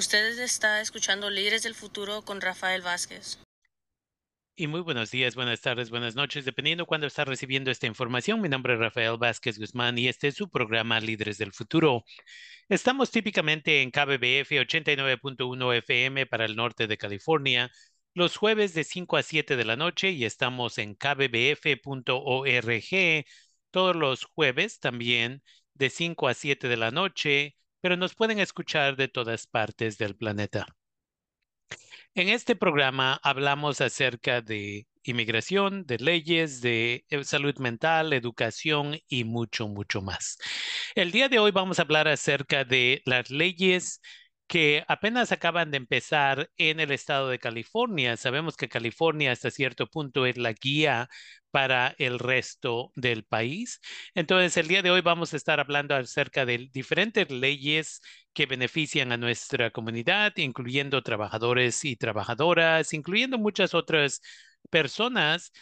Ustedes está escuchando Líderes del Futuro con Rafael Vázquez. Y muy buenos días, buenas tardes, buenas noches, dependiendo cuándo está recibiendo esta información. Mi nombre es Rafael Vázquez Guzmán y este es su programa Líderes del Futuro. Estamos típicamente en KBBF 89.1 FM para el norte de California, los jueves de 5 a 7 de la noche y estamos en kbbf.org todos los jueves también de 5 a 7 de la noche pero nos pueden escuchar de todas partes del planeta. En este programa hablamos acerca de inmigración, de leyes, de eh, salud mental, educación y mucho, mucho más. El día de hoy vamos a hablar acerca de las leyes que apenas acaban de empezar en el estado de California. Sabemos que California hasta cierto punto es la guía para el resto del país. Entonces, el día de hoy vamos a estar hablando acerca de diferentes leyes que benefician a nuestra comunidad, incluyendo trabajadores y trabajadoras, incluyendo muchas otras personas.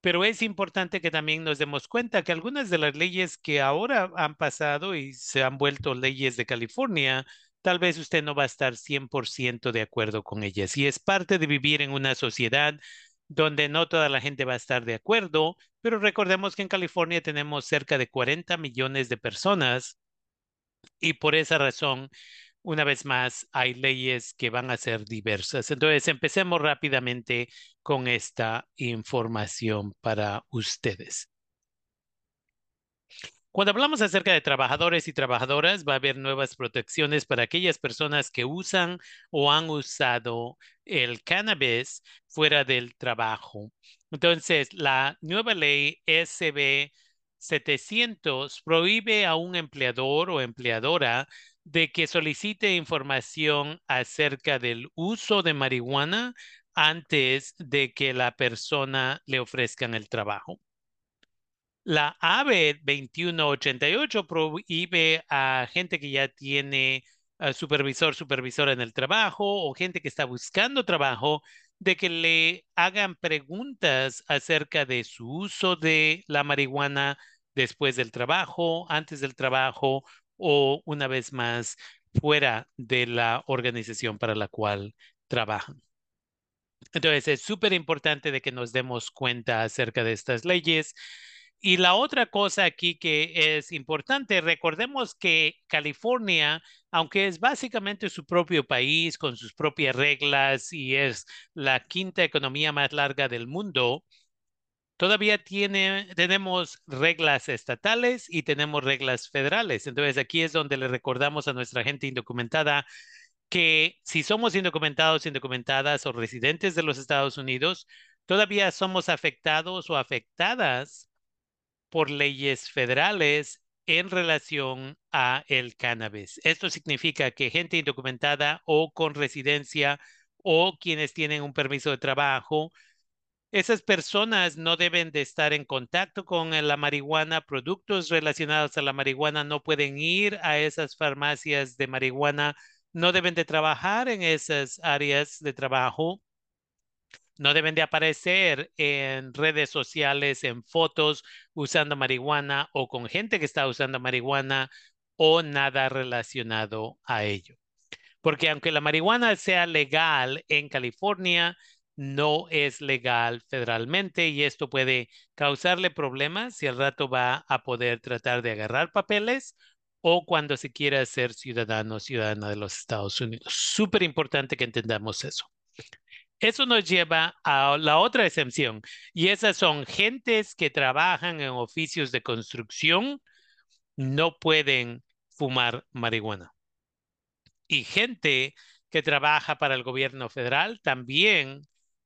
Pero es importante que también nos demos cuenta que algunas de las leyes que ahora han pasado y se han vuelto leyes de California, tal vez usted no va a estar 100% de acuerdo con ellas. Y es parte de vivir en una sociedad donde no toda la gente va a estar de acuerdo, pero recordemos que en California tenemos cerca de 40 millones de personas y por esa razón, una vez más, hay leyes que van a ser diversas. Entonces, empecemos rápidamente con esta información para ustedes. Cuando hablamos acerca de trabajadores y trabajadoras, va a haber nuevas protecciones para aquellas personas que usan o han usado el cannabis fuera del trabajo. Entonces, la nueva ley SB 700 prohíbe a un empleador o empleadora de que solicite información acerca del uso de marihuana antes de que la persona le ofrezcan el trabajo. La AB 2188 prohíbe a gente que ya tiene supervisor, supervisora en el trabajo o gente que está buscando trabajo de que le hagan preguntas acerca de su uso de la marihuana después del trabajo, antes del trabajo o una vez más fuera de la organización para la cual trabajan. Entonces, es súper importante de que nos demos cuenta acerca de estas leyes. Y la otra cosa aquí que es importante, recordemos que California, aunque es básicamente su propio país con sus propias reglas y es la quinta economía más larga del mundo, todavía tiene, tenemos reglas estatales y tenemos reglas federales. Entonces aquí es donde le recordamos a nuestra gente indocumentada que si somos indocumentados, indocumentadas o residentes de los Estados Unidos, todavía somos afectados o afectadas por leyes federales en relación a el cannabis. Esto significa que gente indocumentada o con residencia o quienes tienen un permiso de trabajo, esas personas no deben de estar en contacto con la marihuana, productos relacionados a la marihuana no pueden ir a esas farmacias de marihuana, no deben de trabajar en esas áreas de trabajo no deben de aparecer en redes sociales, en fotos usando marihuana o con gente que está usando marihuana o nada relacionado a ello. Porque aunque la marihuana sea legal en California, no es legal federalmente y esto puede causarle problemas si al rato va a poder tratar de agarrar papeles o cuando se quiera ser ciudadano o ciudadana de los Estados Unidos. Súper importante que entendamos eso. Eso nos lleva a la otra excepción y esas son gentes que trabajan en oficios de construcción, no pueden fumar marihuana. Y gente que trabaja para el gobierno federal también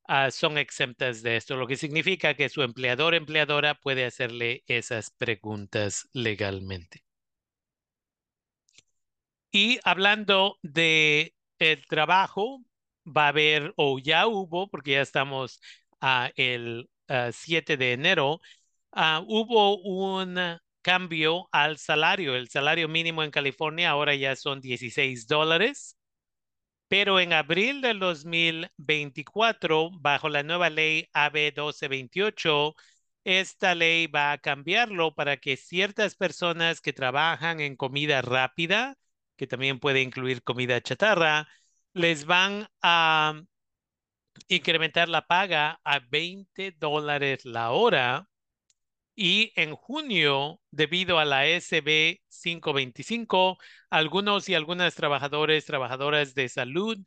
ah, son exentas de esto, lo que significa que su empleador empleadora puede hacerle esas preguntas legalmente. Y hablando de el trabajo, va a haber, o ya hubo, porque ya estamos a el 7 de enero, ah, hubo un cambio al salario. El salario mínimo en California ahora ya son 16 dólares, pero en abril del 2024, bajo la nueva ley AB 1228, esta ley va a cambiarlo para que ciertas personas que trabajan en comida rápida, que también puede incluir comida chatarra, les van a incrementar la paga a 20 dólares la hora. Y en junio, debido a la SB 525, algunos y algunas trabajadores, trabajadoras de salud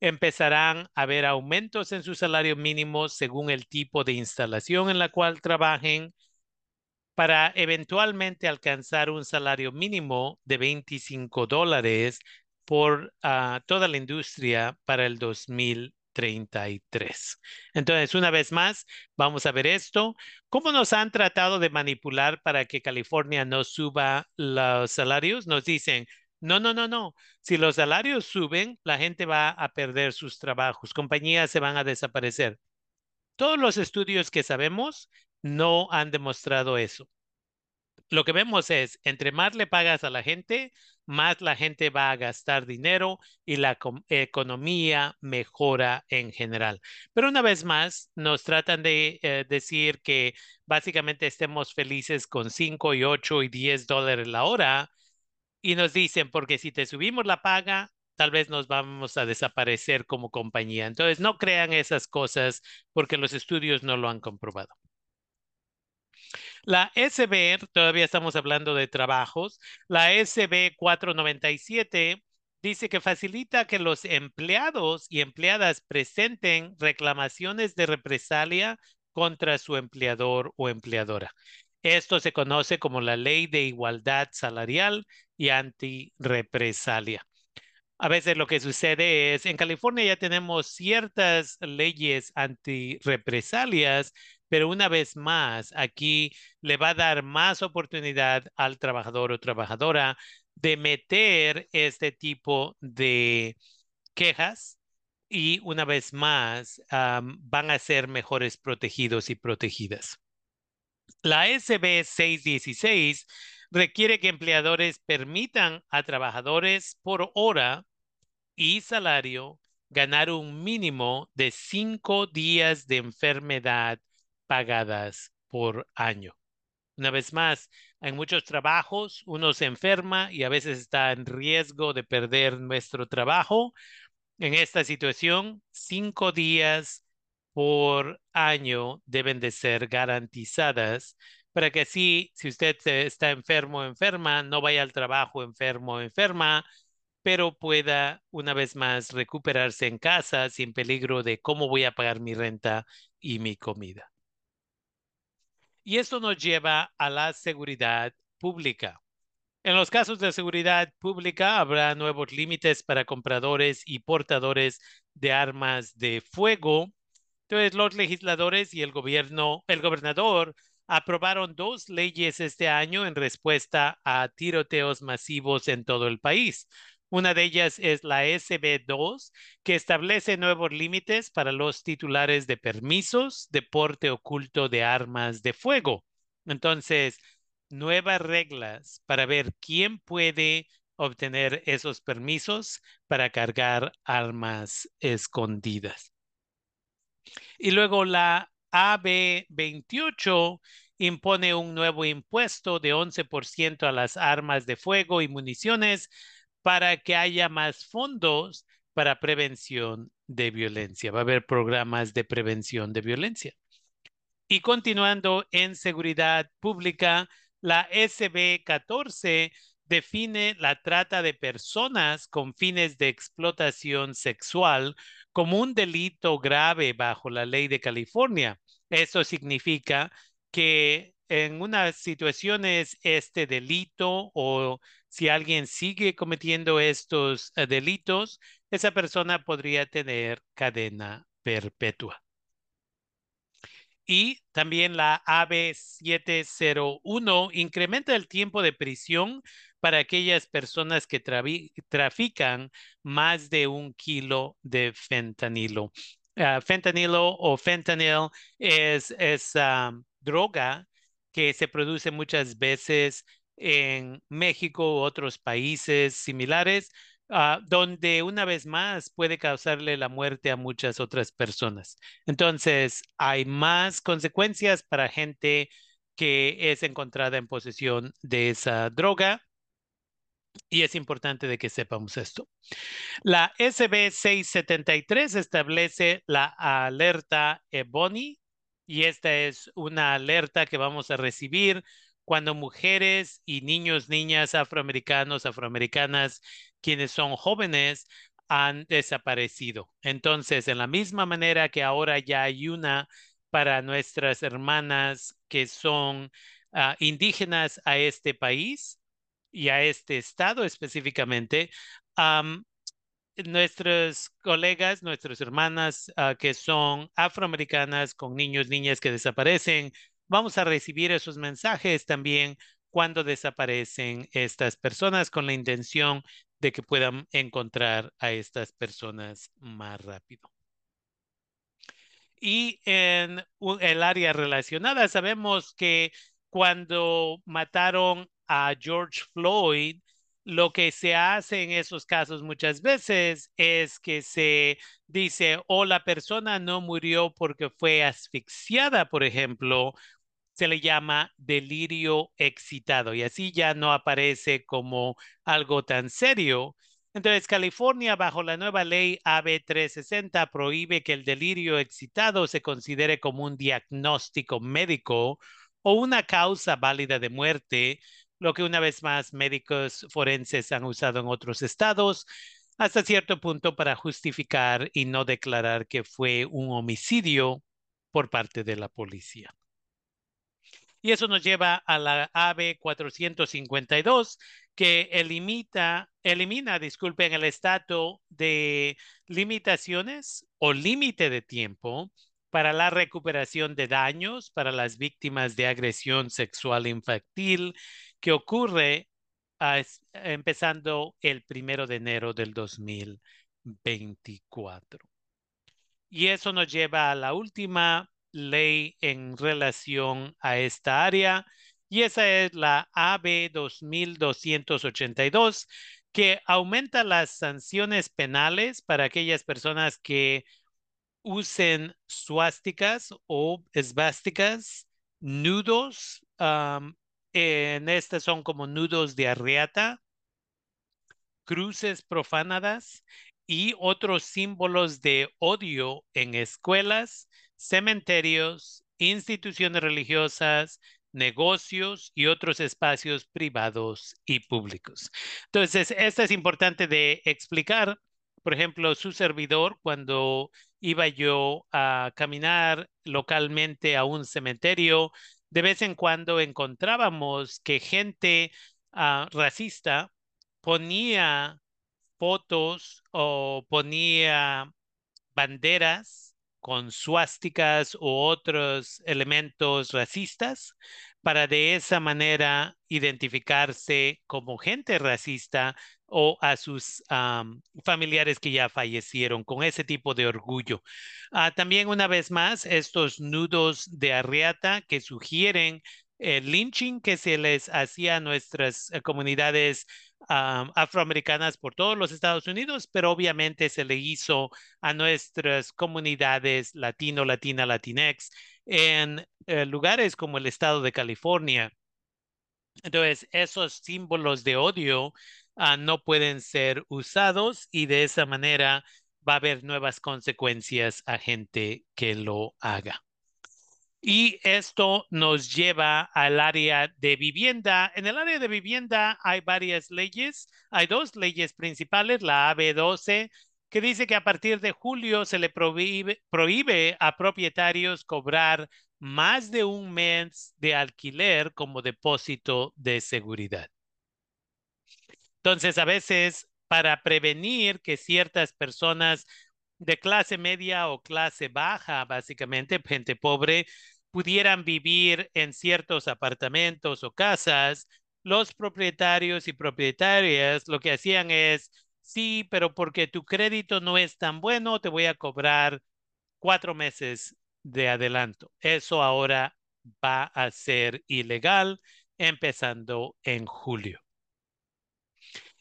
empezarán a ver aumentos en su salario mínimo según el tipo de instalación en la cual trabajen para eventualmente alcanzar un salario mínimo de 25 dólares por uh, toda la industria para el 2033. Entonces, una vez más, vamos a ver esto. ¿Cómo nos han tratado de manipular para que California no suba los salarios? Nos dicen, no, no, no, no. Si los salarios suben, la gente va a perder sus trabajos, compañías se van a desaparecer. Todos los estudios que sabemos no han demostrado eso. Lo que vemos es, entre más le pagas a la gente, más la gente va a gastar dinero y la economía mejora en general. Pero una vez más, nos tratan de eh, decir que básicamente estemos felices con 5 y 8 y 10 dólares la hora y nos dicen, porque si te subimos la paga, tal vez nos vamos a desaparecer como compañía. Entonces, no crean esas cosas porque los estudios no lo han comprobado. La SB, todavía estamos hablando de trabajos, la SB 497 dice que facilita que los empleados y empleadas presenten reclamaciones de represalia contra su empleador o empleadora. Esto se conoce como la Ley de Igualdad Salarial y Antirrepresalia. A veces lo que sucede es, en California ya tenemos ciertas leyes antirrepresalias, pero una vez más, aquí le va a dar más oportunidad al trabajador o trabajadora de meter este tipo de quejas y una vez más van a ser mejores protegidos y protegidas. La SB 616 requiere que empleadores permitan a trabajadores por hora y salario ganar un mínimo de cinco días de enfermedad pagadas por año. Una vez más, en muchos trabajos uno se enferma y a veces está en riesgo de perder nuestro trabajo. En esta situación, cinco días por año deben de ser garantizadas para que así, si usted está enfermo enferma, no vaya al trabajo enfermo o enferma, pero pueda una vez más recuperarse en casa sin peligro de cómo voy a pagar mi renta y mi comida. Y esto nos lleva a la seguridad pública. En los casos de seguridad pública habrá nuevos límites para compradores y portadores de armas de fuego. Entonces, los legisladores y el gobierno, el gobernador aprobaron dos leyes este año en respuesta a tiroteos masivos en todo el país. Una de ellas es la SB2, que establece nuevos límites para los titulares de permisos de porte oculto de armas de fuego. Entonces, nuevas reglas para ver quién puede obtener esos permisos para cargar armas escondidas. Y luego la AB28 impone un nuevo impuesto de 11% a las armas de fuego y municiones para que haya más fondos para prevención de violencia. Va a haber programas de prevención de violencia. Y continuando en seguridad pública, la SB 14 define la trata de personas con fines de explotación sexual como un delito grave bajo la ley de California. Eso significa que en unas situaciones este delito o si alguien sigue cometiendo estos eh, delitos, esa persona podría tener cadena perpetua. Y también la AB701 incrementa el tiempo de prisión para aquellas personas que trafican más de un kilo de fentanilo. Ah, fentanilo o fentanyl es esa droga que se produce muchas veces en México u otros países similares, ah, donde una vez más puede causarle la muerte a muchas otras personas. Entonces, hay más consecuencias para gente que es encontrada en posesión de esa droga Y es importante de que sepamos esto. La SB 673 establece la alerta EBONI y esta es una alerta que vamos a recibir cuando mujeres y niños, niñas afroamericanos, afroamericanas, quienes son jóvenes, han desaparecido. Entonces, en la misma manera que ahora ya hay una para nuestras hermanas que son uh, indígenas a este país y a este estado específicamente, um, nuestros colegas, nuestras hermanas uh, que son afroamericanas con niños, niñas que desaparecen, vamos a recibir esos mensajes también cuando desaparecen estas personas con la intención de que puedan encontrar a estas personas más rápido. Y en el área relacionada, sabemos que cuando mataron a George Floyd, lo que se hace en esos casos muchas veces es que se dice, o oh, la persona no murió porque fue asfixiada, por ejemplo, se le llama delirio excitado y así ya no aparece como algo tan serio. Entonces, California, bajo la nueva ley AB 360, prohíbe que el delirio excitado se considere como un diagnóstico médico o una causa válida de muerte, lo que una vez más médicos forenses han usado en otros estados hasta cierto punto para justificar y no declarar que fue un homicidio por parte de la policía. Y eso nos lleva a la AB 452, que elimita, elimina, disculpen, el estatus de limitaciones o límite de tiempo para la recuperación de daños para las víctimas de agresión sexual infantil que ocurre empezando el primero de enero del 2024. Y eso nos lleva a la última ley en relación a esta área y esa es la AB 2282 que aumenta las sanciones penales para aquellas personas que usen suásticas o esvásticas, nudos, en estas son como nudos de arriata, cruces profanadas y otros símbolos de odio en escuelas, cementerios, instituciones religiosas, negocios y otros espacios privados y públicos. Entonces, esto es importante de explicar. Por ejemplo, su servidor, cuando iba yo a caminar localmente a un cementerio, de vez en cuando encontrábamos que gente uh, racista ponía fotos o ponía banderas con suásticas u otros elementos racistas para de esa manera identificarse como gente racista o a sus familiares que ya fallecieron con ese tipo de orgullo. Ah, también una vez más, estos nudos de arriata que sugieren el lynching que se les hacía a nuestras eh, comunidades afroamericanas por todos los Estados Unidos, pero obviamente se le hizo a nuestras comunidades latino, latina, latinex en eh, lugares como el estado de California. Entonces, esos símbolos de odio ah, no pueden ser usados y de esa manera va a haber nuevas consecuencias a gente que lo haga. Y esto nos lleva al área de vivienda. En el área de vivienda hay varias leyes. Hay dos leyes principales, la AB12, que dice que a partir de julio se le prohíbe, prohíbe a propietarios cobrar más de un mes de alquiler como depósito de seguridad. Entonces, a veces, para prevenir que ciertas personas de clase media o clase baja, básicamente, gente pobre, pudieran vivir en ciertos apartamentos o casas, los propietarios y propietarias lo que hacían es, sí, pero porque tu crédito no es tan bueno, te voy a cobrar cuatro meses de adelanto. Eso ahora va a ser ilegal empezando en julio.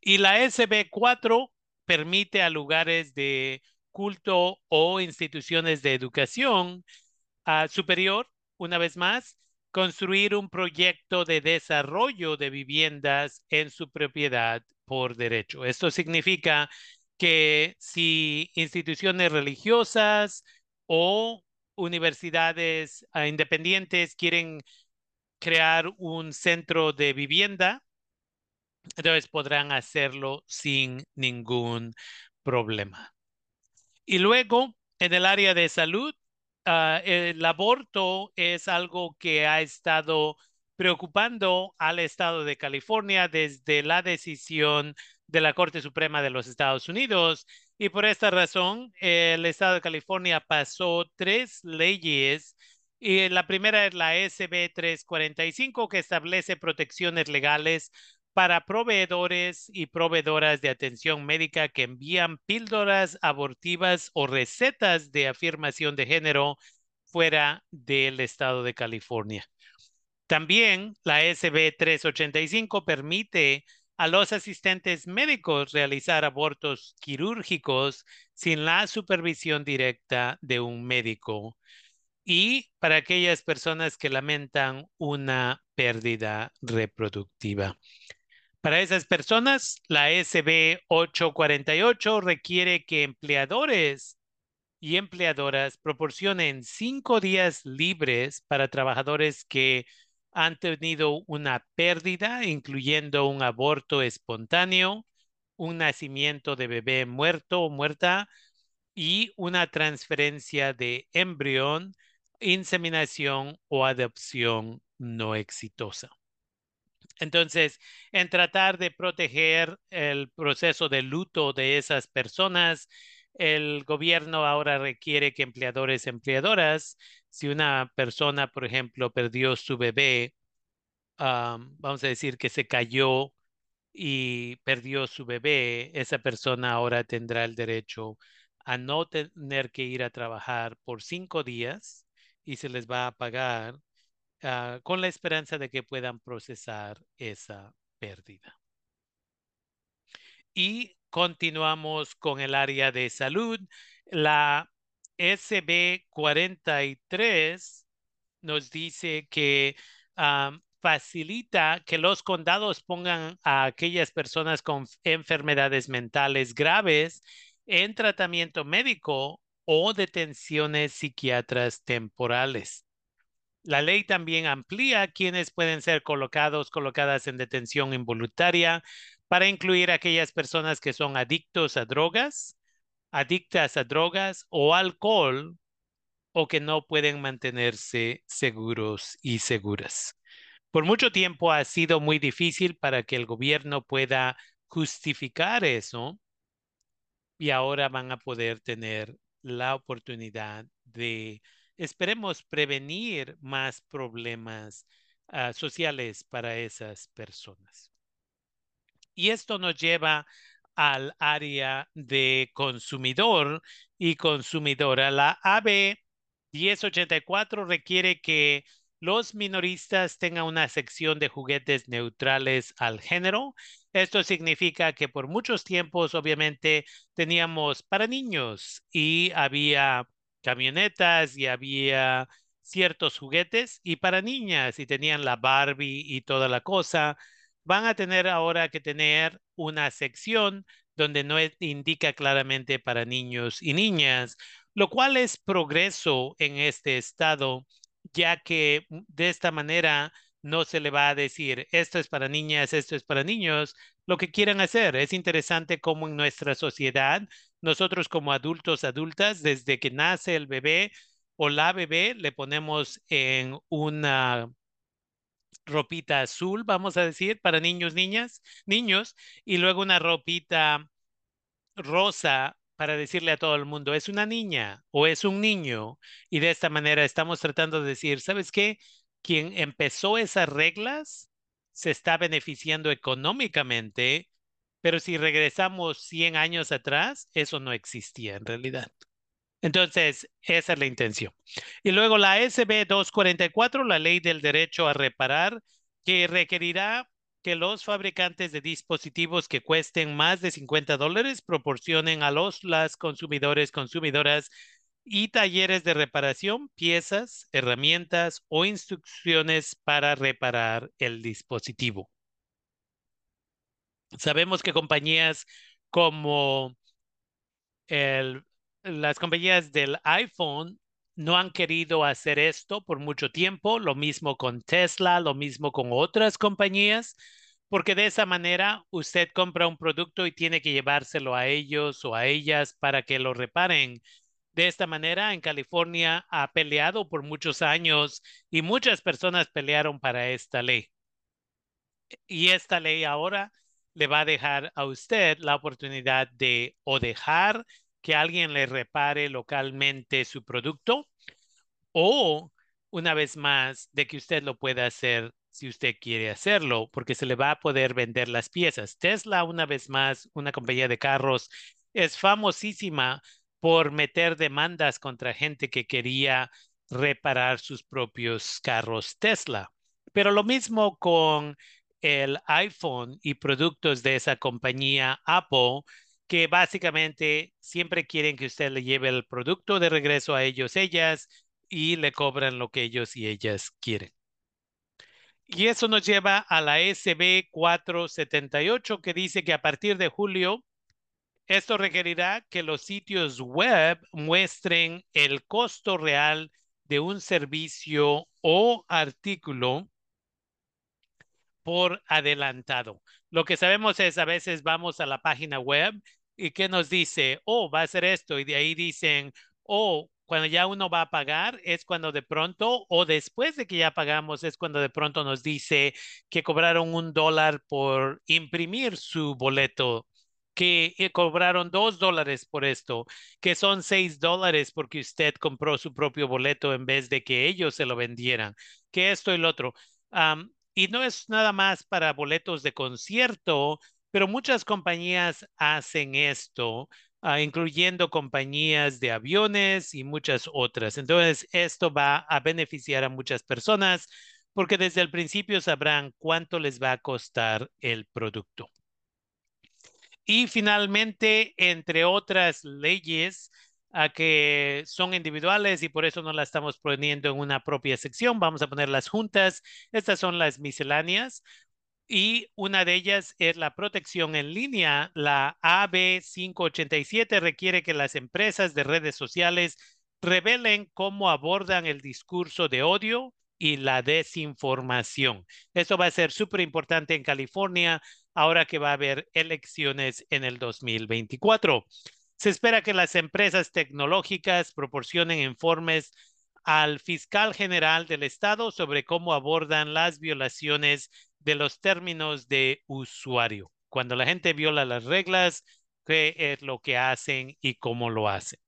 Y la SB4 permite a lugares de culto o instituciones de educación superior una vez más, construir un proyecto de desarrollo de viviendas en su propiedad por derecho. Esto significa que si instituciones religiosas o universidades ah, independientes quieren crear un centro de vivienda, entonces podrán hacerlo sin ningún problema. Y luego, en el área de salud, uh, el aborto es algo que ha estado preocupando al estado de California desde la decisión de la Corte Suprema de los Estados Unidos. Y por esta razón, el estado de California pasó tres leyes. Y la primera es la SB 345, que establece protecciones legales para proveedores y proveedoras de atención médica que envían píldoras abortivas o recetas de afirmación de género fuera del estado de California. También la SB 385 permite a los asistentes médicos realizar abortos quirúrgicos sin la supervisión directa de un médico y para aquellas personas que lamentan una pérdida reproductiva. Para esas personas, la SB 848 requiere que empleadores y empleadoras proporcionen cinco días libres para trabajadores que han tenido una pérdida, incluyendo un aborto espontáneo, un nacimiento de bebé muerto o muerta y una transferencia de embrión, inseminación o adopción no exitosa. Entonces, en tratar de proteger el proceso de luto de esas personas, el gobierno ahora requiere que empleadores y empleadoras, si una persona, por ejemplo, perdió su bebé, vamos a decir que se cayó y perdió su bebé, esa persona ahora tendrá el derecho a no tener que ir a trabajar por cinco días y se les va a pagar Ah, con la esperanza de que puedan procesar esa pérdida. Y continuamos con el área de salud. La SB 43 nos dice que ah, facilita que los condados pongan a aquellas personas con enfermedades mentales graves en tratamiento médico o detenciones psiquiatras temporales. La ley también amplía quienes pueden ser colocados, colocadas en detención involuntaria para incluir aquellas personas que son adictos a drogas, adictas a drogas o alcohol o que no pueden mantenerse seguros y seguras. Por mucho tiempo ha sido muy difícil para que el gobierno pueda justificar eso y ahora van a poder tener la oportunidad de esperemos prevenir más problemas ah, sociales para esas personas. Y esto nos lleva al área de consumidor y consumidora. La AB 1084 requiere que los minoristas tengan una sección de juguetes neutrales al género. Esto significa que por muchos tiempos, obviamente, teníamos para niños y había camionetas y había ciertos juguetes y para niñas y tenían la Barbie y toda la cosa, van a tener ahora que tener una sección donde no indica claramente para niños y niñas, lo cual es progreso en este estado, ya que de esta manera no se le va a decir esto es para niñas, esto es para niños, lo que quieran hacer. Es interesante cómo en nuestra sociedad nosotros como adultos, adultas, desde que nace el bebé o la bebé, le ponemos en una ropita azul, vamos a decir, para niños, niñas, niños, y luego una ropita rosa para decirle a todo el mundo, es una niña o es un niño. Y de esta manera estamos tratando de decir, ¿sabes qué? Quien empezó esas reglas se está beneficiando económicamente pero si regresamos 100 años atrás, eso no existía en realidad. Entonces, esa es la intención. Y luego la SB 244, la ley del derecho a reparar, que requerirá que los fabricantes de dispositivos que cuesten más de 50 dólares proporcionen a los las consumidores, consumidoras y talleres de reparación, piezas, herramientas o instrucciones para reparar el dispositivo. Sabemos que compañías como las compañías del iPhone no han querido hacer esto por mucho tiempo, lo mismo con Tesla, lo mismo con otras compañías, porque de esa manera usted compra un producto y tiene que llevárselo a ellos o a ellas para que lo reparen. De esta manera, en California ha peleado por muchos años y muchas personas pelearon para esta ley. Y esta ley ahora le va a dejar a usted la oportunidad de o dejar que alguien le repare localmente su producto o una vez más de que usted lo pueda hacer si usted quiere hacerlo, porque se le va a poder vender las piezas. Tesla, una vez más, una compañía de carros, es famosísima por meter demandas contra gente que quería reparar sus propios carros Tesla. Pero lo mismo con el iPhone y productos de esa compañía Apple, que básicamente siempre quieren que usted le lleve el producto de regreso a ellos, ellas, y le cobran lo que ellos y ellas quieren. Y eso nos lleva a la SB 478 que dice que a partir de julio, esto requerirá que los sitios web muestren el costo real de un servicio o artículo por adelantado. Lo que sabemos es a veces vamos a la página web y que nos dice, oh, va a ser esto, y de ahí dicen, oh, cuando ya uno va a pagar es cuando de pronto, o después de que ya pagamos, es cuando de pronto nos dice que cobraron un dólar por imprimir su boleto que eh, cobraron dos dólares por esto, que son seis dólares porque usted compró su propio boleto en vez de que ellos se lo vendieran, que esto y lo otro. Y no es nada más para boletos de concierto, pero muchas compañías hacen esto, uh, incluyendo compañías de aviones y muchas otras. Entonces, esto va a beneficiar a muchas personas porque desde el principio sabrán cuánto les va a costar el producto. Y finalmente, entre otras leyes, a que son individuales y por eso no las estamos poniendo en una propia sección. Vamos a poner las juntas. Estas son las misceláneas y una de ellas es la protección en línea. La AB 587 requiere que las empresas de redes sociales revelen cómo abordan el discurso de odio y la desinformación. Esto va a ser súper importante en California ahora que va a haber elecciones en el 2024. Se espera que las empresas tecnológicas proporcionen informes al fiscal general del estado sobre cómo abordan las violaciones de los términos de usuario. Cuando la gente viola las reglas, qué es lo que hacen y cómo lo hacen.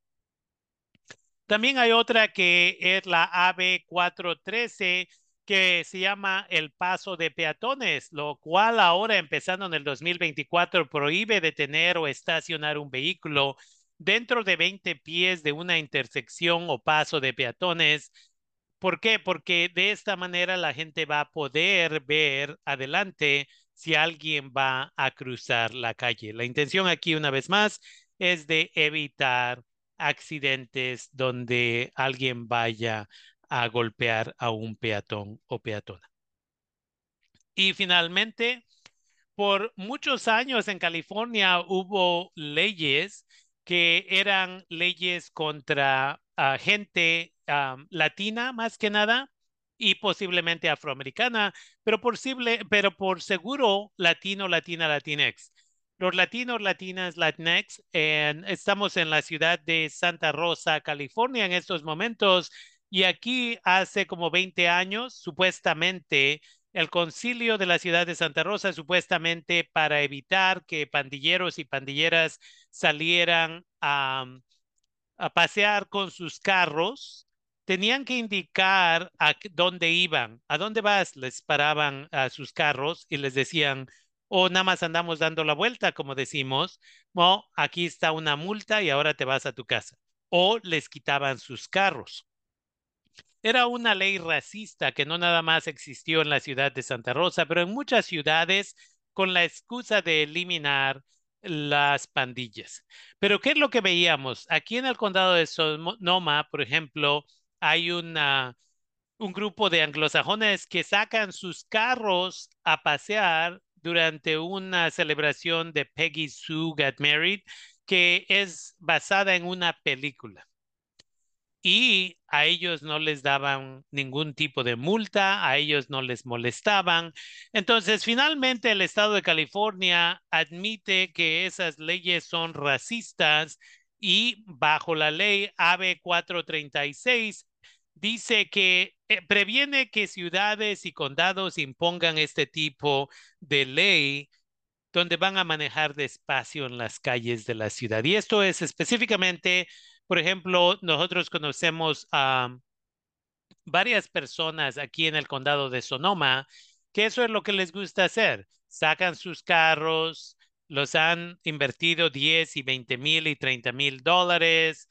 También hay otra que es la AB 413 que se llama el paso de peatones, lo cual ahora empezando en el 2024 prohíbe detener o estacionar un vehículo dentro de 20 pies de una intersección o paso de peatones. ¿Por qué? Porque de esta manera la gente va a poder ver adelante si alguien va a cruzar la calle. La intención aquí, una vez más, es de evitar accidentes donde alguien vaya a golpear a un peatón o peatona. Y finalmente, por muchos años en California hubo leyes que eran leyes contra ah, gente latina más que nada y posiblemente afroamericana, pero, posible, pero por seguro latino, latina, latinex. Los latinos, latinas, latinx, estamos en la ciudad de Santa Rosa, California en estos momentos y aquí hace como 20 años, supuestamente, el concilio de la ciudad de Santa Rosa, supuestamente para evitar que pandilleros y pandilleras salieran a, a pasear con sus carros, tenían que indicar a dónde iban. ¿A dónde vas? Les paraban a sus carros y les decían, o oh, nada más andamos dando la vuelta, como decimos, o aquí está una multa y ahora te vas a tu casa. O les quitaban sus carros. Era una ley racista que no nada más existió en la ciudad de Santa Rosa, pero en muchas ciudades con la excusa de eliminar las pandillas. Pero ¿qué es lo que veíamos? Aquí en el condado de Sonoma, por ejemplo, hay una, un grupo de anglosajones que sacan sus carros a pasear durante una celebración de Peggy Sue Got Married, que es basada en una película y a ellos no les daban ningún tipo de multa, a ellos no les molestaban. Entonces, finalmente el estado de California admite que esas leyes son racistas y bajo la ley AB 436 dice que eh, previene que ciudades y condados impongan este tipo de ley donde van a manejar despacio en las calles de la ciudad. Y esto es específicamente por ejemplo, nosotros conocemos a varias personas aquí en el condado de Sonoma que eso es lo que les gusta hacer. Sacan sus carros, los han invertido 10 y 20 mil y 30 mil dólares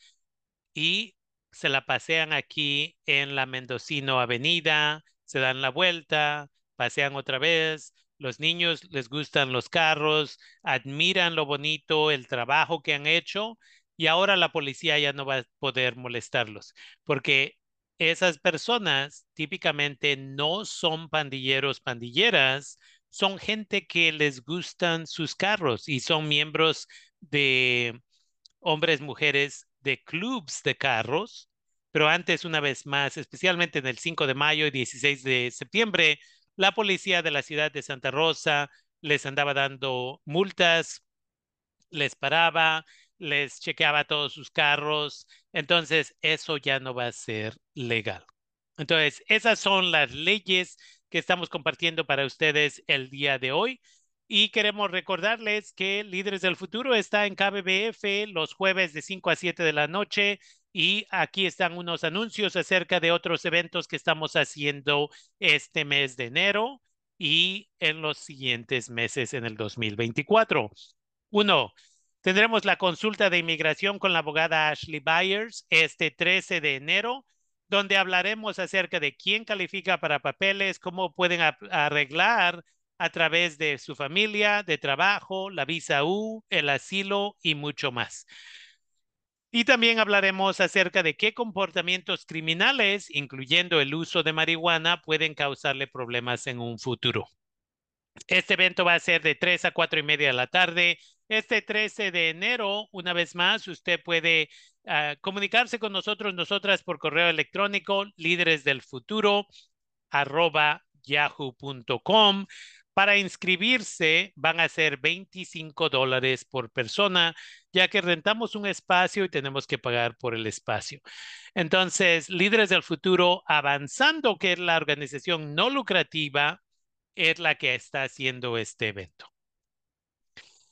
y se la pasean aquí en la Mendocino Avenida, se dan la vuelta, pasean otra vez. Los niños les gustan los carros, admiran lo bonito, el trabajo que han hecho y ahora la policía ya no va a poder molestarlos porque esas personas típicamente no son pandilleros, pandilleras, son gente que les gustan sus carros y son miembros de hombres, mujeres de clubs de carros. Pero antes, una vez más, especialmente en el 5 de mayo y 16 de septiembre, la policía de la ciudad de Santa Rosa les andaba dando multas, les paraba, les chequeaba todos sus carros, entonces eso ya no va a ser legal. Entonces, esas son las leyes que estamos compartiendo para ustedes el día de hoy. Y queremos recordarles que Líderes del Futuro está en KBBF los jueves de 5 a 7 de la noche. Y aquí están unos anuncios acerca de otros eventos que estamos haciendo este mes de enero y en los siguientes meses en el 2024. Uno, Tendremos la consulta de inmigración con la abogada Ashley Byers este 13 de enero, donde hablaremos acerca de quién califica para papeles, cómo pueden arreglar a través de su familia, de trabajo, la visa U, el asilo y mucho más. Y también hablaremos acerca de qué comportamientos criminales, incluyendo el uso de marihuana, pueden causarle problemas en un futuro. Este evento va a ser de 3 a 4 y media de la tarde. Este 13 de enero, una vez más, usted puede uh, comunicarse con nosotros, nosotras por correo electrónico, líderes del futuro, arroba yahoo.com. Para inscribirse van a ser 25 dólares por persona, ya que rentamos un espacio y tenemos que pagar por el espacio. Entonces, Líderes del Futuro, avanzando, que es la organización no lucrativa es la que está haciendo este evento.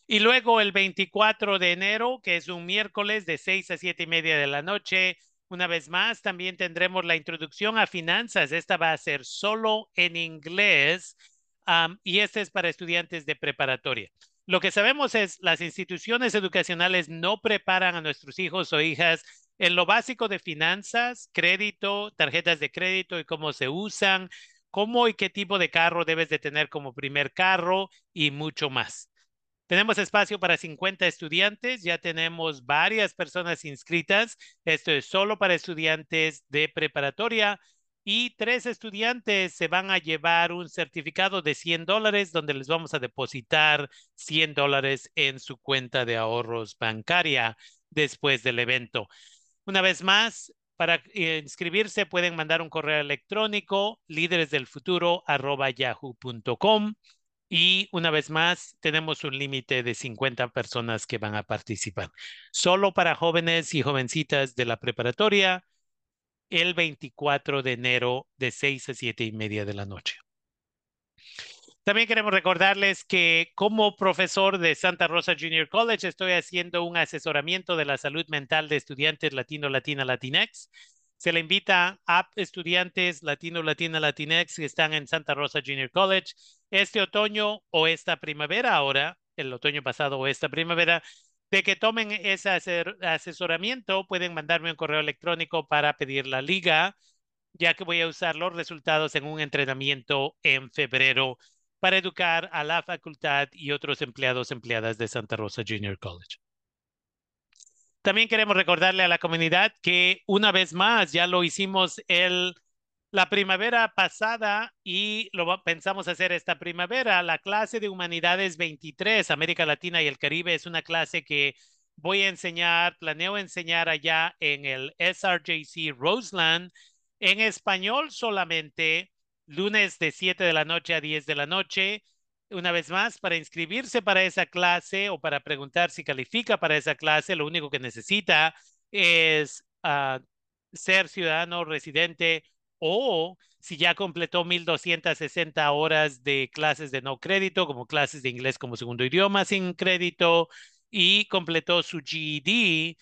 Y luego el 24 de enero, que es un miércoles de 6 a 7 y media de la noche, una vez más, también tendremos la introducción a finanzas. Esta va a ser solo en inglés y este es para estudiantes de preparatoria. Lo que sabemos es las instituciones educacionales no preparan a nuestros hijos o hijas en lo básico de finanzas, crédito, tarjetas de crédito y cómo se usan, cómo y qué tipo de carro debes de tener como primer carro y mucho más. Tenemos espacio para 50 estudiantes, ya tenemos varias personas inscritas. Esto es solo para estudiantes de preparatoria y tres estudiantes se van a llevar un certificado de 100 dólares donde les vamos a depositar 100 dólares en su cuenta de ahorros bancaria después del evento. Una vez más, para inscribirse pueden mandar un correo electrónico líderesdelfuturo@yahoo.com y una vez más tenemos un límite de 50 personas que van a participar. Solo para jóvenes y jovencitas de la preparatoria el 24 de enero de 6 a 7 y media de la noche. También queremos recordarles que como profesor de Santa Rosa Junior College estoy haciendo un asesoramiento de la salud mental de estudiantes latino, latina, latinex. Se le invita a estudiantes latino, latina, latinex que están en Santa Rosa Junior College este otoño o esta primavera ahora, el otoño pasado o esta primavera, de que tomen ese asesoramiento, pueden mandarme un correo electrónico para pedir la liga, ya que voy a usar los resultados en un entrenamiento en febrero para educar a la facultad y otros empleados, empleadas de Santa Rosa Junior College. También queremos recordarle a la comunidad que una vez más ya lo hicimos el, la primavera pasada y lo pensamos hacer esta primavera. La clase de Humanidades 23, América Latina y el Caribe, es una clase que voy a enseñar, planeo enseñar allá en el SRJC Roseland en español solamente, lunes de 7 de la noche a 10 de la noche una vez más, para inscribirse para esa clase o para preguntar si califica para esa clase, lo único que necesita es ah, ser ciudadano residente o si ya completó 1.260 horas de clases de no crédito, como clases de inglés como segundo idioma sin crédito, y completó su GED,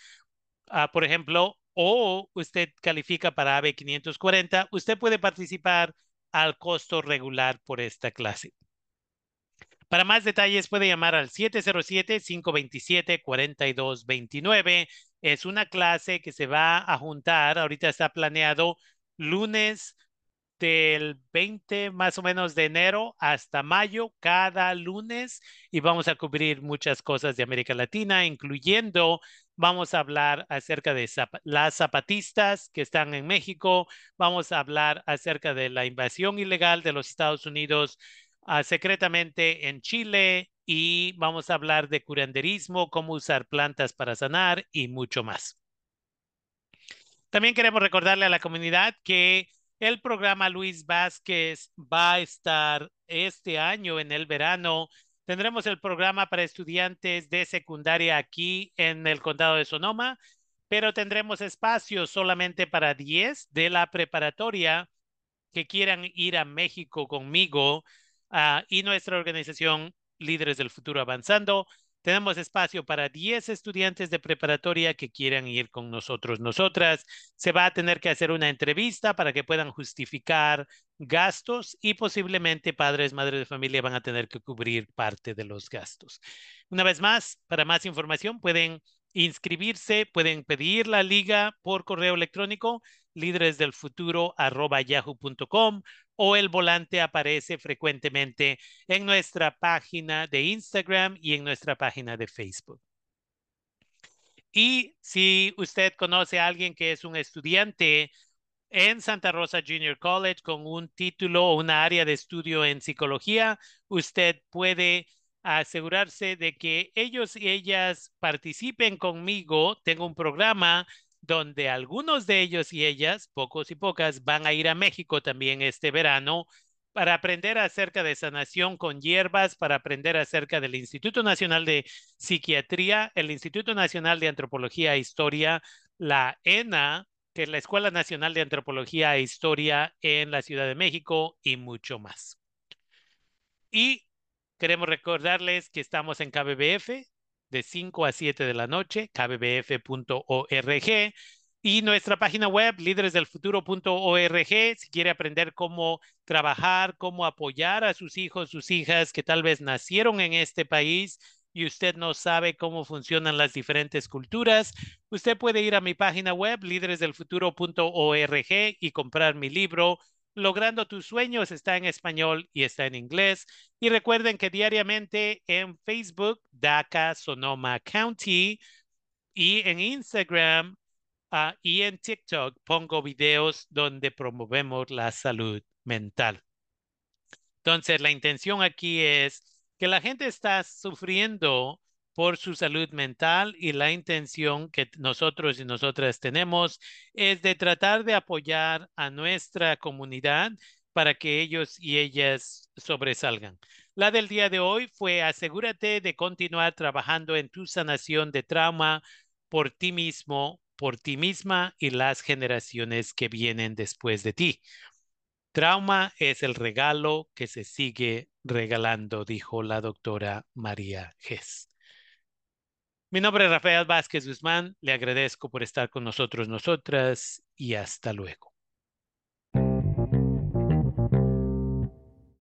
ah, por ejemplo, o usted califica para AB 540, usted puede participar al costo regular por esta clase. Para más detalles puede llamar al 707-527-4229. Es una clase que se va a juntar, ahorita está planeado lunes del 20 más o menos de enero hasta mayo, cada lunes, y vamos a cubrir muchas cosas de América Latina, incluyendo, vamos a hablar acerca de las zapatistas que están en México, vamos a hablar acerca de la invasión ilegal de los Estados Unidos Ah, secretamente en Chile y vamos a hablar de curanderismo, cómo usar plantas para sanar y mucho más. También queremos recordarle a la comunidad que el programa Luis Vázquez va a estar este año en el verano. Tendremos el programa para estudiantes de secundaria aquí en el condado de Sonoma, pero tendremos espacio solamente para 10 de la preparatoria que quieran ir a México conmigo Ah, y nuestra organización Líderes del Futuro Avanzando. Tenemos espacio para 10 estudiantes de preparatoria que quieran ir con nosotros, nosotras. Se va a tener que hacer una entrevista para que puedan justificar gastos y posiblemente padres, madres de familia van a tener que cubrir parte de los gastos. Una vez más, para más información pueden inscribirse, pueden pedir la liga por correo electrónico líderesdelfuturo.yahoo.com o el volante aparece frecuentemente en nuestra página de Instagram y en nuestra página de Facebook. Y si usted conoce a alguien que es un estudiante en Santa Rosa Junior College con un título o una área de estudio en psicología, usted puede asegurarse de que ellos y ellas participen conmigo. Tengo un programa donde algunos de ellos y ellas, pocos y pocas, van a ir a México también este verano para aprender acerca de sanación con hierbas, para aprender acerca del Instituto Nacional de Psiquiatría, el Instituto Nacional de Antropología e Historia, la ENA, que es la Escuela Nacional de Antropología e Historia en la Ciudad de México y mucho más. Y queremos recordarles que estamos en KBBF, de 5 a 7 de la noche, kbbf.org. Y nuestra página web, líderesdelfuturo.org, si quiere aprender cómo trabajar, cómo apoyar a sus hijos, sus hijas que tal vez nacieron en este país y usted no sabe cómo funcionan las diferentes culturas, usted puede ir a mi página web, líderesdelfuturo.org, y comprar mi libro, Logrando tus sueños está en español y está en inglés. Y recuerden que diariamente en Facebook, DACA Sonoma County, y en Instagram ah, y en TikTok pongo videos donde promovemos la salud mental. Entonces, la intención aquí es que la gente está sufriendo por su salud mental y la intención que nosotros y nosotras tenemos es de tratar de apoyar a nuestra comunidad para que ellos y ellas sobresalgan. La del día de hoy fue asegúrate de continuar trabajando en tu sanación de trauma por ti mismo, por ti misma y las generaciones que vienen después de ti. Trauma es el regalo que se sigue regalando, dijo la doctora María Gess. Mi nombre es Rafael Vázquez Guzmán. Le agradezco por estar con nosotros, nosotras, y hasta luego.